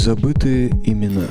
Незабытые имена.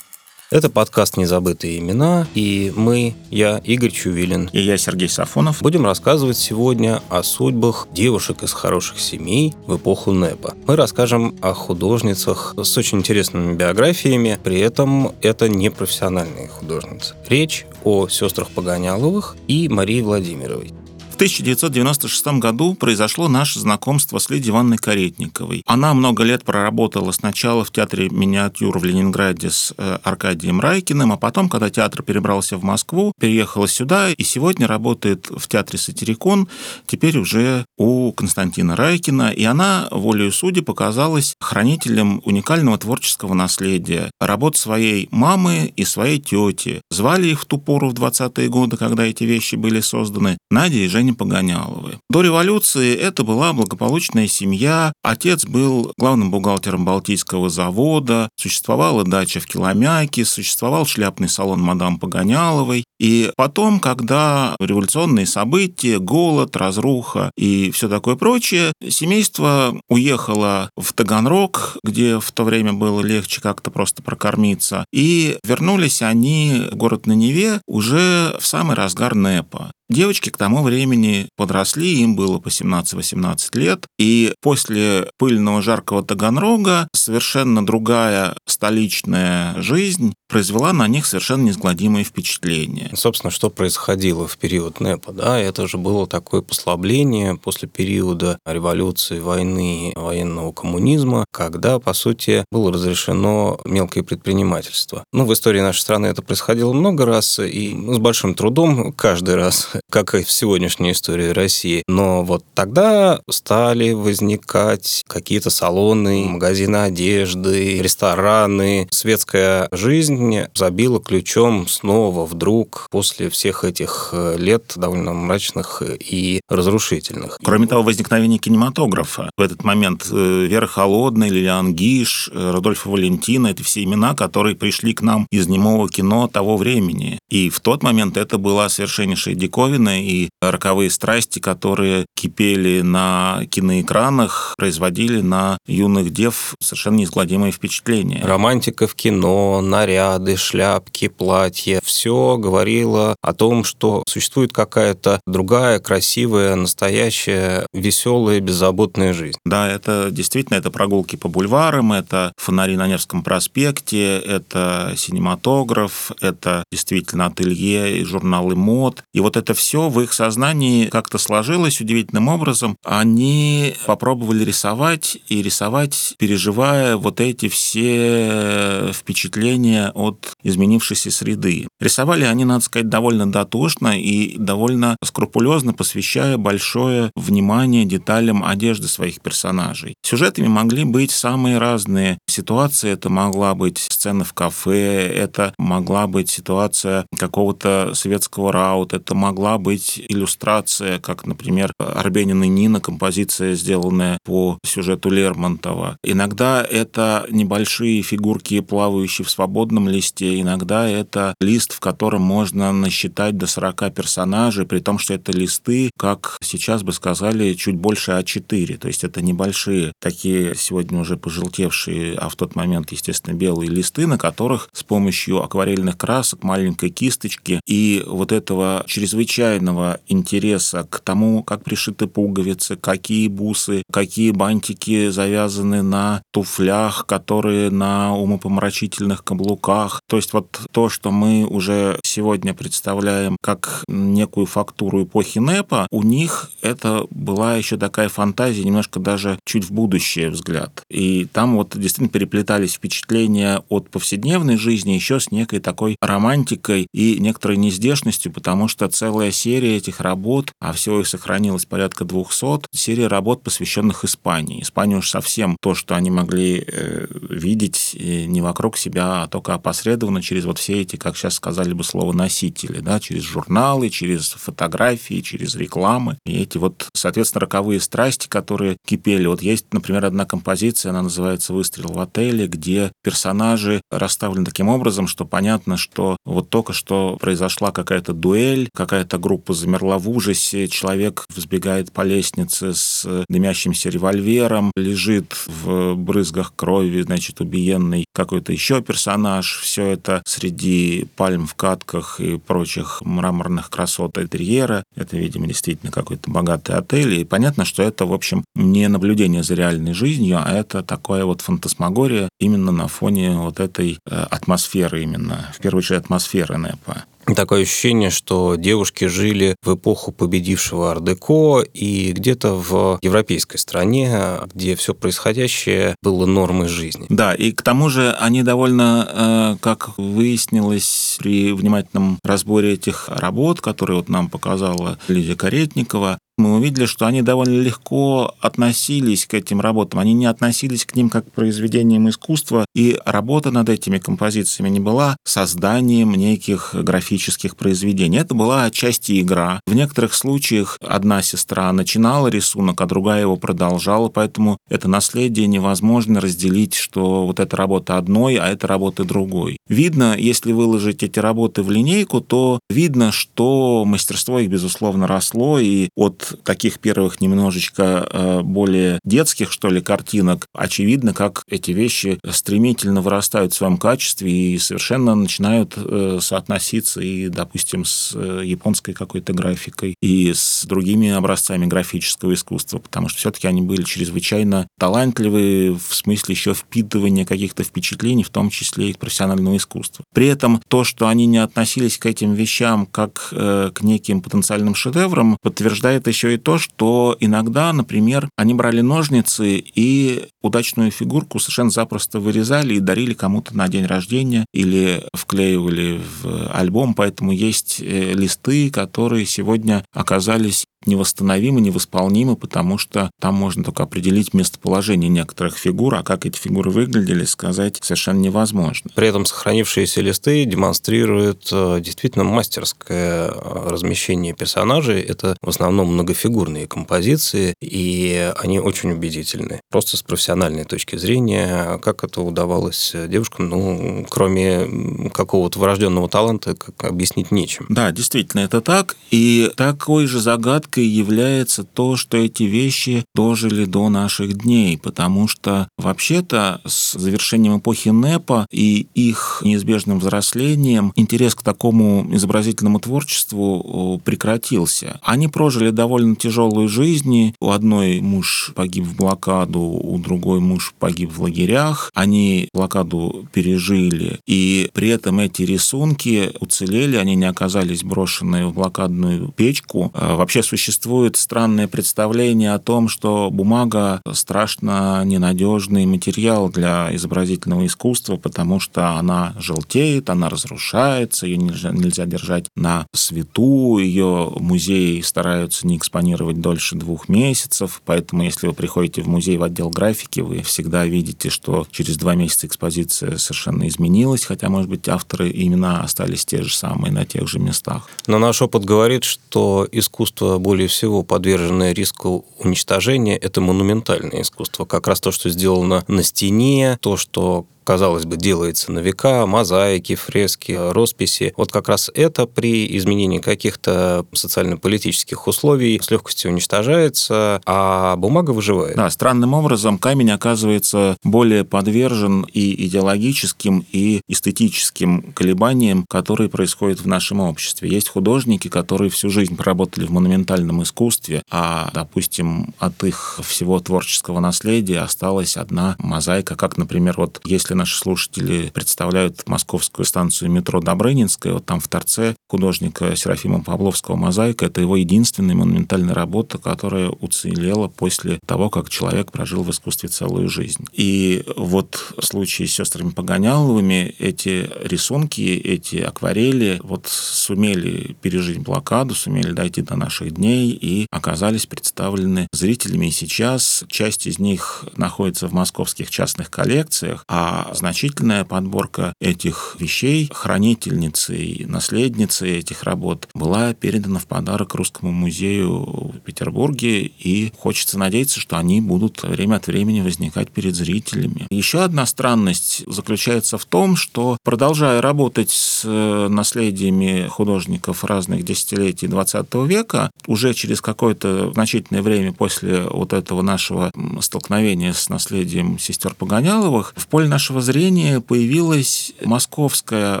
Это подкаст «Незабытые имена», и мы, я, Игорь Чувилин. И я, Сергей Сафонов. Будем рассказывать сегодня о судьбах девушек из хороших семей в эпоху НЭПа. Мы расскажем о художницах с очень интересными биографиями, при этом это не профессиональные художницы. Речь о сестрах Погоняловых и Марии Владимировой. В 1996 году произошло наше знакомство с Лидией Ивановной Каретниковой. Она много лет проработала сначала в театре миниатюр в Ленинграде с э, Аркадием Райкиным, а потом, когда театр перебрался в Москву, переехала сюда и сегодня работает в театре «Сатирикон», теперь уже у Константина Райкина. И она, волею судьи, показалась хранителем уникального творческого наследия, работ своей мамы и своей тети. Звали их в ту пору, в 20-е годы, когда эти вещи были созданы, Надя и Женя Жени Погоняловой. До революции это была благополучная семья. Отец был главным бухгалтером Балтийского завода, существовала дача в Киломяке, существовал шляпный салон мадам Погоняловой. И потом, когда революционные события, голод, разруха и все такое прочее, семейство уехало в Таганрог, где в то время было легче как-то просто прокормиться, и вернулись они в город на Неве уже в самый разгар НЭПа. Девочки к тому времени подросли, им было по 17-18 лет, и после пыльного жаркого Таганрога совершенно другая столичная жизнь произвела на них совершенно неизгладимое впечатление. Собственно, что происходило в период НЭПа, да, это же было такое послабление после периода революции, войны, военного коммунизма, когда, по сути, было разрешено мелкое предпринимательство. Ну, в истории нашей страны это происходило много раз, и с большим трудом каждый раз как и в сегодняшней истории России. Но вот тогда стали возникать какие-то салоны, магазины одежды, рестораны. Светская жизнь забила ключом снова вдруг после всех этих э, лет довольно мрачных и разрушительных. Кроме того, возникновение кинематографа. В этот момент э, Вера Холодная, Лилиан Гиш, э, Рудольф Валентина – это все имена, которые пришли к нам из немого кино того времени. И в тот момент это была совершеннейшая диковина диковины и роковые страсти, которые кипели на киноэкранах, производили на юных дев совершенно неизгладимое впечатление. Романтика в кино, наряды, шляпки, платья – все говорило о том, что существует какая-то другая, красивая, настоящая, веселая, беззаботная жизнь. Да, это действительно это прогулки по бульварам, это фонари на Невском проспекте, это синематограф, это действительно ателье и журналы мод. И вот это все в их сознании как-то сложилось удивительным образом. Они попробовали рисовать и рисовать, переживая вот эти все впечатления от изменившейся среды. Рисовали они, надо сказать, довольно дотошно и довольно скрупулезно, посвящая большое внимание деталям одежды своих персонажей. Сюжетами могли быть самые разные ситуации. Это могла быть сцена в кафе, это могла быть ситуация какого-то светского раута, это могла могла быть иллюстрация, как, например, Арбенин и Нина, композиция, сделанная по сюжету Лермонтова. Иногда это небольшие фигурки, плавающие в свободном листе, иногда это лист, в котором можно насчитать до 40 персонажей, при том, что это листы, как сейчас бы сказали, чуть больше А4, то есть это небольшие, такие сегодня уже пожелтевшие, а в тот момент, естественно, белые листы, на которых с помощью акварельных красок, маленькой кисточки и вот этого чрезвычайно чрезвычайного интереса к тому, как пришиты пуговицы, какие бусы, какие бантики завязаны на туфлях, которые на умопомрачительных каблуках. То есть вот то, что мы уже сегодня представляем как некую фактуру эпохи НЭПа, у них это была еще такая фантазия, немножко даже чуть в будущее взгляд. И там вот действительно переплетались впечатления от повседневной жизни еще с некой такой романтикой и некоторой нездешностью, потому что целая целая серия этих работ, а всего их сохранилось порядка 200, серия работ, посвященных Испании. Испания уж совсем то, что они могли э, видеть не вокруг себя, а только опосредованно через вот все эти, как сейчас сказали бы слово, носители, да, через журналы, через фотографии, через рекламы. И эти вот, соответственно, роковые страсти, которые кипели. Вот есть, например, одна композиция, она называется «Выстрел в отеле», где персонажи расставлены таким образом, что понятно, что вот только что произошла какая-то дуэль, какая-то эта группа замерла в ужасе, человек взбегает по лестнице с дымящимся револьвером, лежит в брызгах крови, значит, убиенный какой-то еще персонаж. Все это среди пальм в катках и прочих мраморных красот интерьера. Это, видимо, действительно какой-то богатый отель. И понятно, что это, в общем, не наблюдение за реальной жизнью, а это такое вот фантасмагория именно на фоне вот этой э, атмосферы именно, в первую очередь атмосферы НЭПа. Такое ощущение, что девушки жили в эпоху победившего Ардеко и где-то в европейской стране, где все происходящее было нормой жизни. Да, и к тому же они довольно, э, как выяснилось при внимательном разборе этих работ, которые вот нам показала Лидия Каретникова, мы увидели, что они довольно легко относились к этим работам. Они не относились к ним как к произведениям искусства, и работа над этими композициями не была созданием неких графических произведений. Это была отчасти игра. В некоторых случаях одна сестра начинала рисунок, а другая его продолжала, поэтому это наследие невозможно разделить, что вот эта работа одной, а эта работа другой. Видно, если выложить эти работы в линейку, то видно, что мастерство их, безусловно, росло, и от таких первых немножечко э, более детских, что ли, картинок, очевидно, как эти вещи стремительно вырастают в своем качестве и совершенно начинают э, соотноситься и, допустим, с э, японской какой-то графикой и с другими образцами графического искусства, потому что все-таки они были чрезвычайно талантливые в смысле еще впитывания каких-то впечатлений, в том числе и профессионального искусства. При этом то, что они не относились к этим вещам как к неким потенциальным шедеврам, подтверждает еще и то, что иногда, например, они брали ножницы и удачную фигурку совершенно запросто вырезали и дарили кому-то на день рождения или вклеивали в альбом, поэтому есть э, листы, которые сегодня оказались невосстановимы, невосполнимы, потому что там можно только определить местоположение некоторых фигур, а как эти фигуры выглядели, сказать совершенно невозможно. При этом сохранившиеся листы демонстрируют э, действительно мастерское э, размещение персонажей. Это в основном многофигурные композиции, и они очень убедительны. Просто с профессиональной точки зрения, как это удавалось девушкам, ну, кроме какого-то врожденного таланта, как объяснить нечем. Да, действительно, это так. И такой же загадкой загадкой является то, что эти вещи дожили до наших дней, потому что вообще-то с завершением эпохи НЭПа и их неизбежным взрослением интерес к такому изобразительному творчеству прекратился. Они прожили довольно тяжелую жизнь. У одной муж погиб в блокаду, у другой муж погиб в лагерях. Они блокаду пережили, и при этом эти рисунки уцелели, они не оказались брошены в блокадную печку. А вообще существует странное представление о том, что бумага страшно ненадежный материал для изобразительного искусства, потому что она желтеет, она разрушается, ее нельзя, нельзя держать на свету, ее музеи стараются не экспонировать дольше двух месяцев, поэтому если вы приходите в музей в отдел графики, вы всегда видите, что через два месяца экспозиция совершенно изменилась, хотя, может быть, авторы имена остались те же самые на тех же местах. Но наш опыт говорит, что искусство более всего подверженное риску уничтожения, это монументальное искусство. Как раз то, что сделано на стене, то, что казалось бы, делается на века, мозаики, фрески, росписи. Вот как раз это при изменении каких-то социально-политических условий с легкостью уничтожается, а бумага выживает. Да, странным образом камень оказывается более подвержен и идеологическим, и эстетическим колебаниям, которые происходят в нашем обществе. Есть художники, которые всю жизнь проработали в монументальном искусстве, а, допустим, от их всего творческого наследия осталась одна мозаика, как, например, вот если если наши слушатели представляют московскую станцию метро Добрынинская, вот там в торце художника Серафима Павловского «Мозаика» — это его единственная монументальная работа, которая уцелела после того, как человек прожил в искусстве целую жизнь. И вот в случае с сестрами Погоняловыми эти рисунки, эти акварели вот сумели пережить блокаду, сумели дойти до наших дней и оказались представлены зрителями. И сейчас часть из них находится в московских частных коллекциях, а значительная подборка этих вещей хранительницей, наследницей этих работ была передана в подарок Русскому музею в Петербурге, и хочется надеяться, что они будут время от времени возникать перед зрителями. Еще одна странность заключается в том, что продолжая работать с э, наследиями художников разных десятилетий XX века, уже через какое-то значительное время после вот этого нашего столкновения с наследием сестер Погоняловых, в поле нашего зрения появилась московская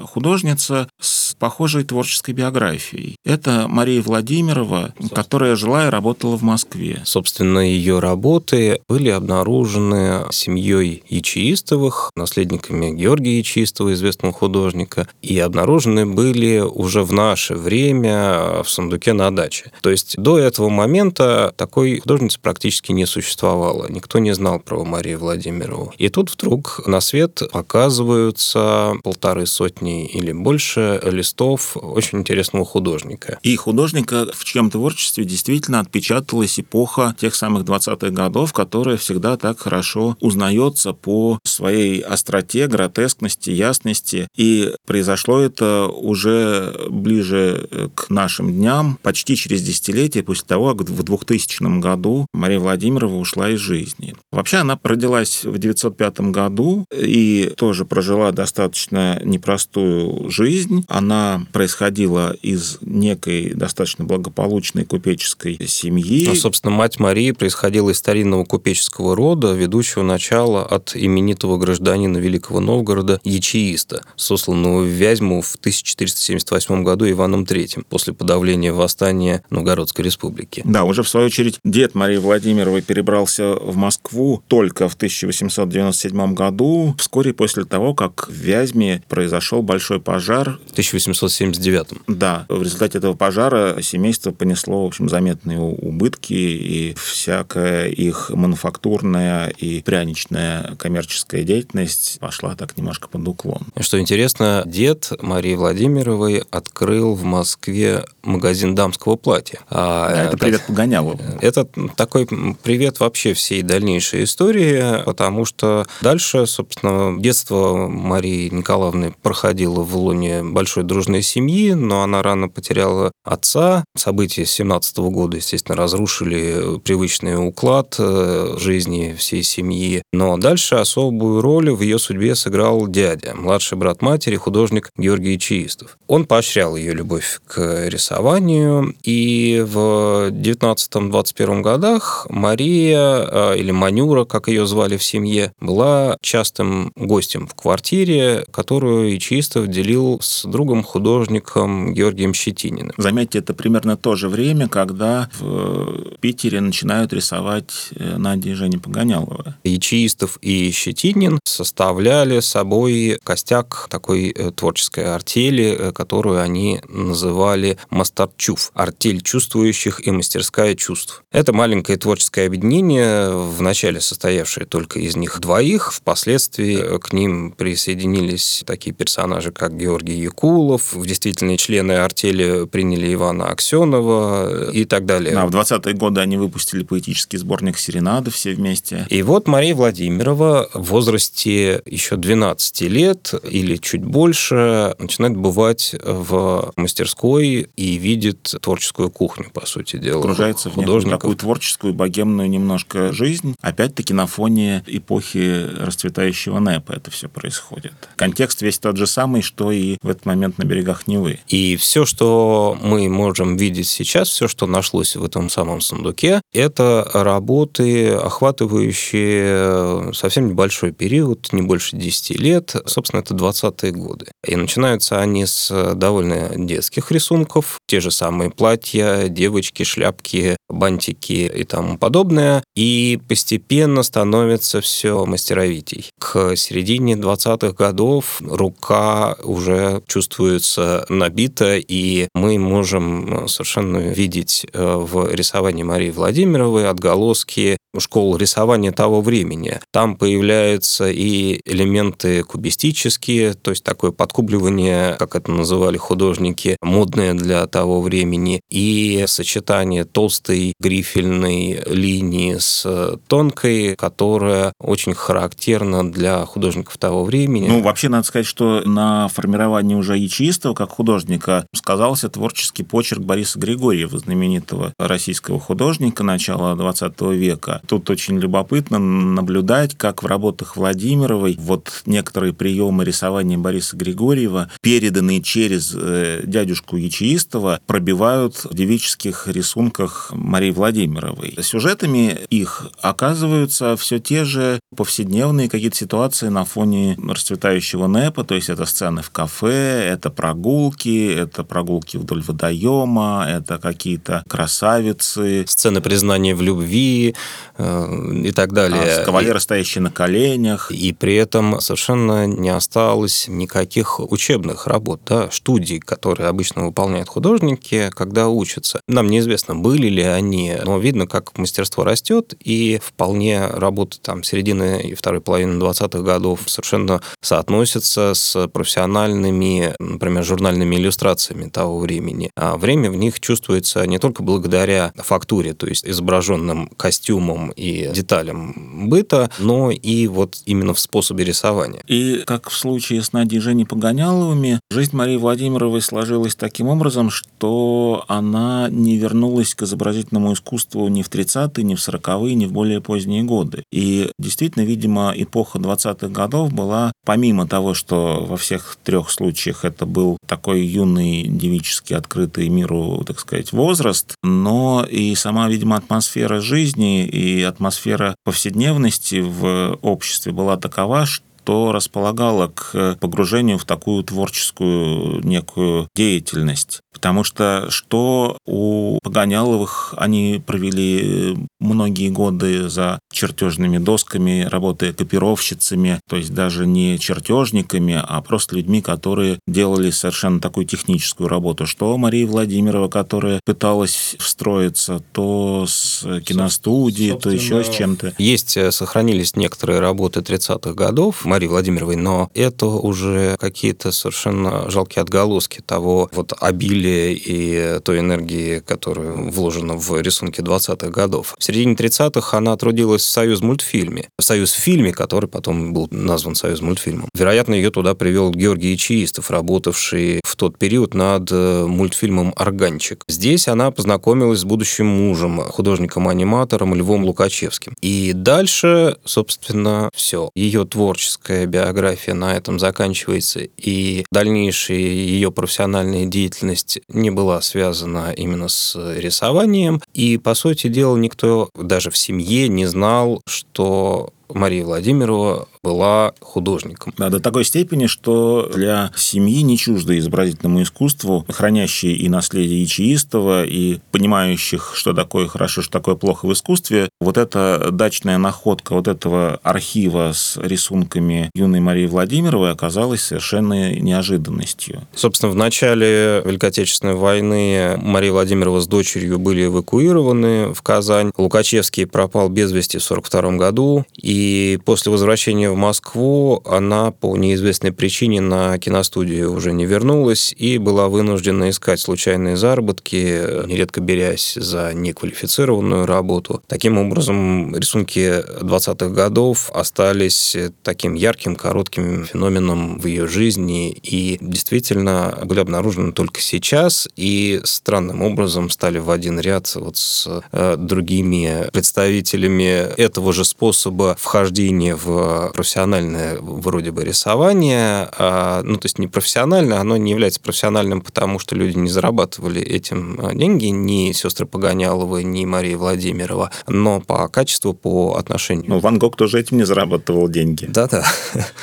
художница с похожей творческой биографией. Это Мария Владимирова, которая жила и работала в Москве. Собственно, ее работы были обнаружены семьей Ячеистовых, наследниками Георгия Ячеистова, известного художника, и обнаружены были уже в наше время в сундуке на даче. То есть до этого момента такой художницы практически не существовало. Никто не знал про Марию Владимирову. И тут вдруг на свет показываются полторы сотни или больше листов очень интересного художника. И художника в чьем творчестве действительно отпечаталась эпоха тех самых 20-х годов, которая всегда так хорошо узнается по своей остроте, гротескности, ясности. И произошло это уже ближе к нашим дням, почти через десятилетие после того, как в 2000 году Мария Владимирова ушла из жизни. Вообще она родилась в 905 году и тоже прожила достаточно непростую жизнь. Она происходила из некой достаточно благополучной купеческой семьи. Ну, собственно, мать Марии происходила из старинного купеческого рода, ведущего начала от именитого гражданина Великого Новгорода Ячеиста, сосланного в Вязьму в 1478 году Иваном III после подавления восстания Новгородской республики. Да, уже в свою очередь дед Марии Владимировой перебрался в Москву только в 1897 году, вскоре после того, как в Вязьме произошел большой пожар. В 1879. Да, в результате этого пожара семейство понесло, в общем, заметные убытки, и всякая их мануфактурная и пряничная коммерческая деятельность пошла так немножко под уклон. Что интересно, дед Марии Владимировой открыл в Москве магазин дамского платья. А, это привет Погонялову. Это такой привет вообще всей дальнейшей истории, потому что дальше, собственно, детство Марии Николаевны проходило в луне большой дружной семьи, но она рано потеряла отца. События 17 года, естественно, разрушили привычный уклад э, жизни всей семьи. Но дальше особую роль в ее судьбе сыграл дядя, младший брат матери, художник Георгий Чиистов. Он поощрял ее любовь к рисованию, и в 19-21 годах Мария, э, или Манюра, как ее звали в семье, была частым гостем в квартире, которую Ичистов делил с другом художником Георгием Щетининым. Заметьте, это примерно то же время, когда в Питере начинают рисовать э, Надя и Женя Погонялова. Ячеистов и Щетинин составляли собой костяк такой э, творческой артели, которую они называли «Мастарчув» – артель чувствующих и мастерская чувств. Это маленькое творческое объединение, вначале состоявшее только из них двоих, впоследствии к ним присоединились такие персонажи, как Георгий Якулов, в действительные члены артели приняли Ивана Аксенова и так далее. А в 20-е годы они выпустили поэтический сборник «Серенады» все вместе. И вот Мария Владимирова в возрасте еще 12 лет или чуть больше начинает бывать в мастерской и видит творческую кухню, по сути дела. Окружается в художников. такую творческую, богемную немножко жизнь. Опять-таки на фоне эпохи расцветающего НЭПа это все происходит. Контекст весь тот же самый, что и в момент на берегах Невы. И все, что мы можем видеть сейчас, все, что нашлось в этом самом сундуке, это работы, охватывающие совсем небольшой период, не больше 10 лет. Собственно, это 20-е годы. И начинаются они с довольно детских рисунков, те же самые платья, девочки, шляпки, бантики и тому подобное. И постепенно становится все мастеровитей. К середине 20-х годов рука уже чувствуется набита, и мы можем совершенно видеть э, в рисовании Марии Владимировой отголоски школ рисования того времени. Там появляются и элементы кубистические, то есть такое подкубливание, как это называли художники, модное для того времени, и сочетание толстой грифельной линии с тонкой, которая очень характерна для художников того времени. Ну, вообще, надо сказать, что на формировании уже ячеистого как художника сказался творческий почерк Бориса Григорьева, знаменитого российского художника начала XX века. Тут очень любопытно наблюдать, как в работах Владимировой вот некоторые приемы рисования Бориса Григорьева, переданные через э, дядюшку Ячеистова, пробивают в девических рисунках Марии Владимировой. Сюжетами их оказываются все те же повседневные какие-то ситуации на фоне расцветающего НЭПа, то есть это сцены в кафе, это прогулки, это прогулки вдоль водоема, это какие-то красавицы. Сцены признания в любви э, и так далее. А, кавалеры, стоящие на коленях. И при этом совершенно не осталось никаких учебных работ, да, студий, которые обычно выполняют художники, когда учатся. Нам неизвестно, были ли они, но видно, как мастерство растет, и вполне работы там середины и второй половины 20-х годов совершенно соотносятся с профессиональными, например, журнальными иллюстрациями того времени. А время в них чувствуется не только благодаря фактуре, то есть изображенным костюмам и деталям быта, но и вот именно в способе рисования. И как в случае с Надей Женей Погоняловыми, жизнь Марии Владимировой сложилась таким образом, что она не вернулась к изобразительному искусству ни в 30-е, ни в 40-е, ни в более поздние годы. И действительно, видимо, эпоха 20-х годов была, помимо того, что во всех трех случаях это был такой юный, девический, открытый миру, так сказать, возраст, но и сама, видимо, атмосфера жизни и атмосфера повседневности в обществе была такова, что что располагало к погружению в такую творческую некую деятельность. Потому что что у Погоняловых они провели многие годы за чертежными досками, работая копировщицами, то есть даже не чертежниками, а просто людьми, которые делали совершенно такую техническую работу. Что Мария Владимирова, которая пыталась встроиться то с киностудии, то еще с чем-то. Есть, э, сохранились некоторые работы 30-х годов Марии Владимировой, но это уже какие-то совершенно жалкие отголоски того вот обилия и той энергии, которая вложена в рисунки 20-х годов. В середине 30-х она трудилась в Союз мультфильме. В Союз фильме, который потом был назван Союз мультфильмом. Вероятно, ее туда привел Георгий Ичиистов, работавший в тот период над э, мультфильмом «Органчик». Здесь она познакомилась с будущим мужем, художником-аниматором Львом Лукачевским. И дальше, собственно, все. Ее творческая биография на этом заканчивается, и дальнейшая ее профессиональная деятельность не была связана именно с рисованием. И, по сути дела, никто даже в семье не знал, что Мария Владимирова была художником. Да, до такой степени, что для семьи не чуждо изобразительному искусству, хранящей и наследие ячеистого, и понимающих, что такое хорошо, что такое плохо в искусстве, вот эта дачная находка вот этого архива с рисунками юной Марии Владимировой оказалась совершенно неожиданностью. Собственно, в начале Великой Отечественной войны Мария Владимирова с дочерью были эвакуированы в Казань. Лукачевский пропал без вести в 1942 году, и после возвращения в Москву она по неизвестной причине на киностудию уже не вернулась и была вынуждена искать случайные заработки, нередко берясь за неквалифицированную работу. Таким образом, рисунки 20-х годов остались таким ярким, коротким феноменом в ее жизни и действительно были обнаружены только сейчас и странным образом стали в один ряд вот с э, другими представителями этого же способа вхождения в профессиональное вроде бы рисование, а, ну, то есть не профессиональное, оно не является профессиональным, потому что люди не зарабатывали этим а, деньги, ни сестры Погоняловы, ни Мария Владимирова, но по качеству, по отношению... Ну, Ван Гог тоже этим не зарабатывал деньги. Да-да.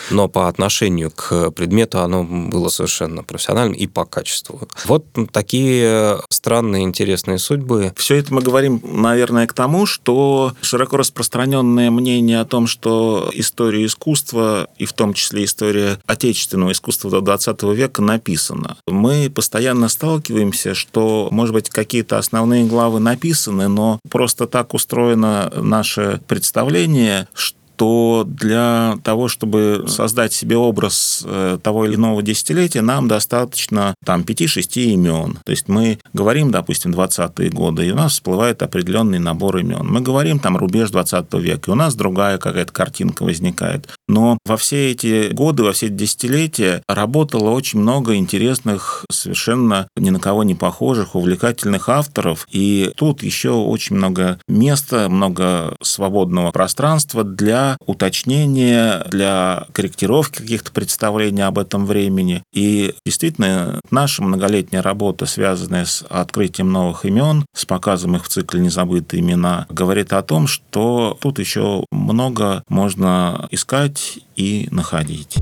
Но по отношению к предмету оно было совершенно профессиональным и по качеству. Вот такие странные, интересные судьбы. Все это мы говорим, наверное, к тому, что широко распространенное мнение о том, что история искусства, и в том числе история отечественного искусства до 20 века написана. Мы постоянно сталкиваемся, что, может быть, какие-то основные главы написаны, но просто так устроено наше представление, что то для того, чтобы создать себе образ э, того или иного десятилетия, нам достаточно там 5-6 имен. То есть мы говорим, допустим, 20-е годы, и у нас всплывает определенный набор имен. Мы говорим там рубеж 20 века, и у нас другая какая-то картинка возникает. Но во все эти годы, во все эти десятилетия работало очень много интересных, совершенно ни на кого не похожих, увлекательных авторов. И тут еще очень много места, много свободного пространства для уточнения, для корректировки каких-то представлений об этом времени. И действительно, наша многолетняя работа, связанная с открытием новых имен, с показом их в цикле «Незабытые имена», говорит о том, что тут еще много можно искать и находить.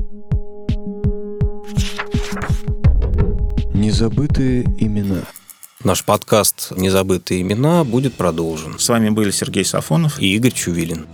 Незабытые имена. Наш подкаст «Незабытые имена» будет продолжен. С вами были Сергей Сафонов и Игорь Чувилин.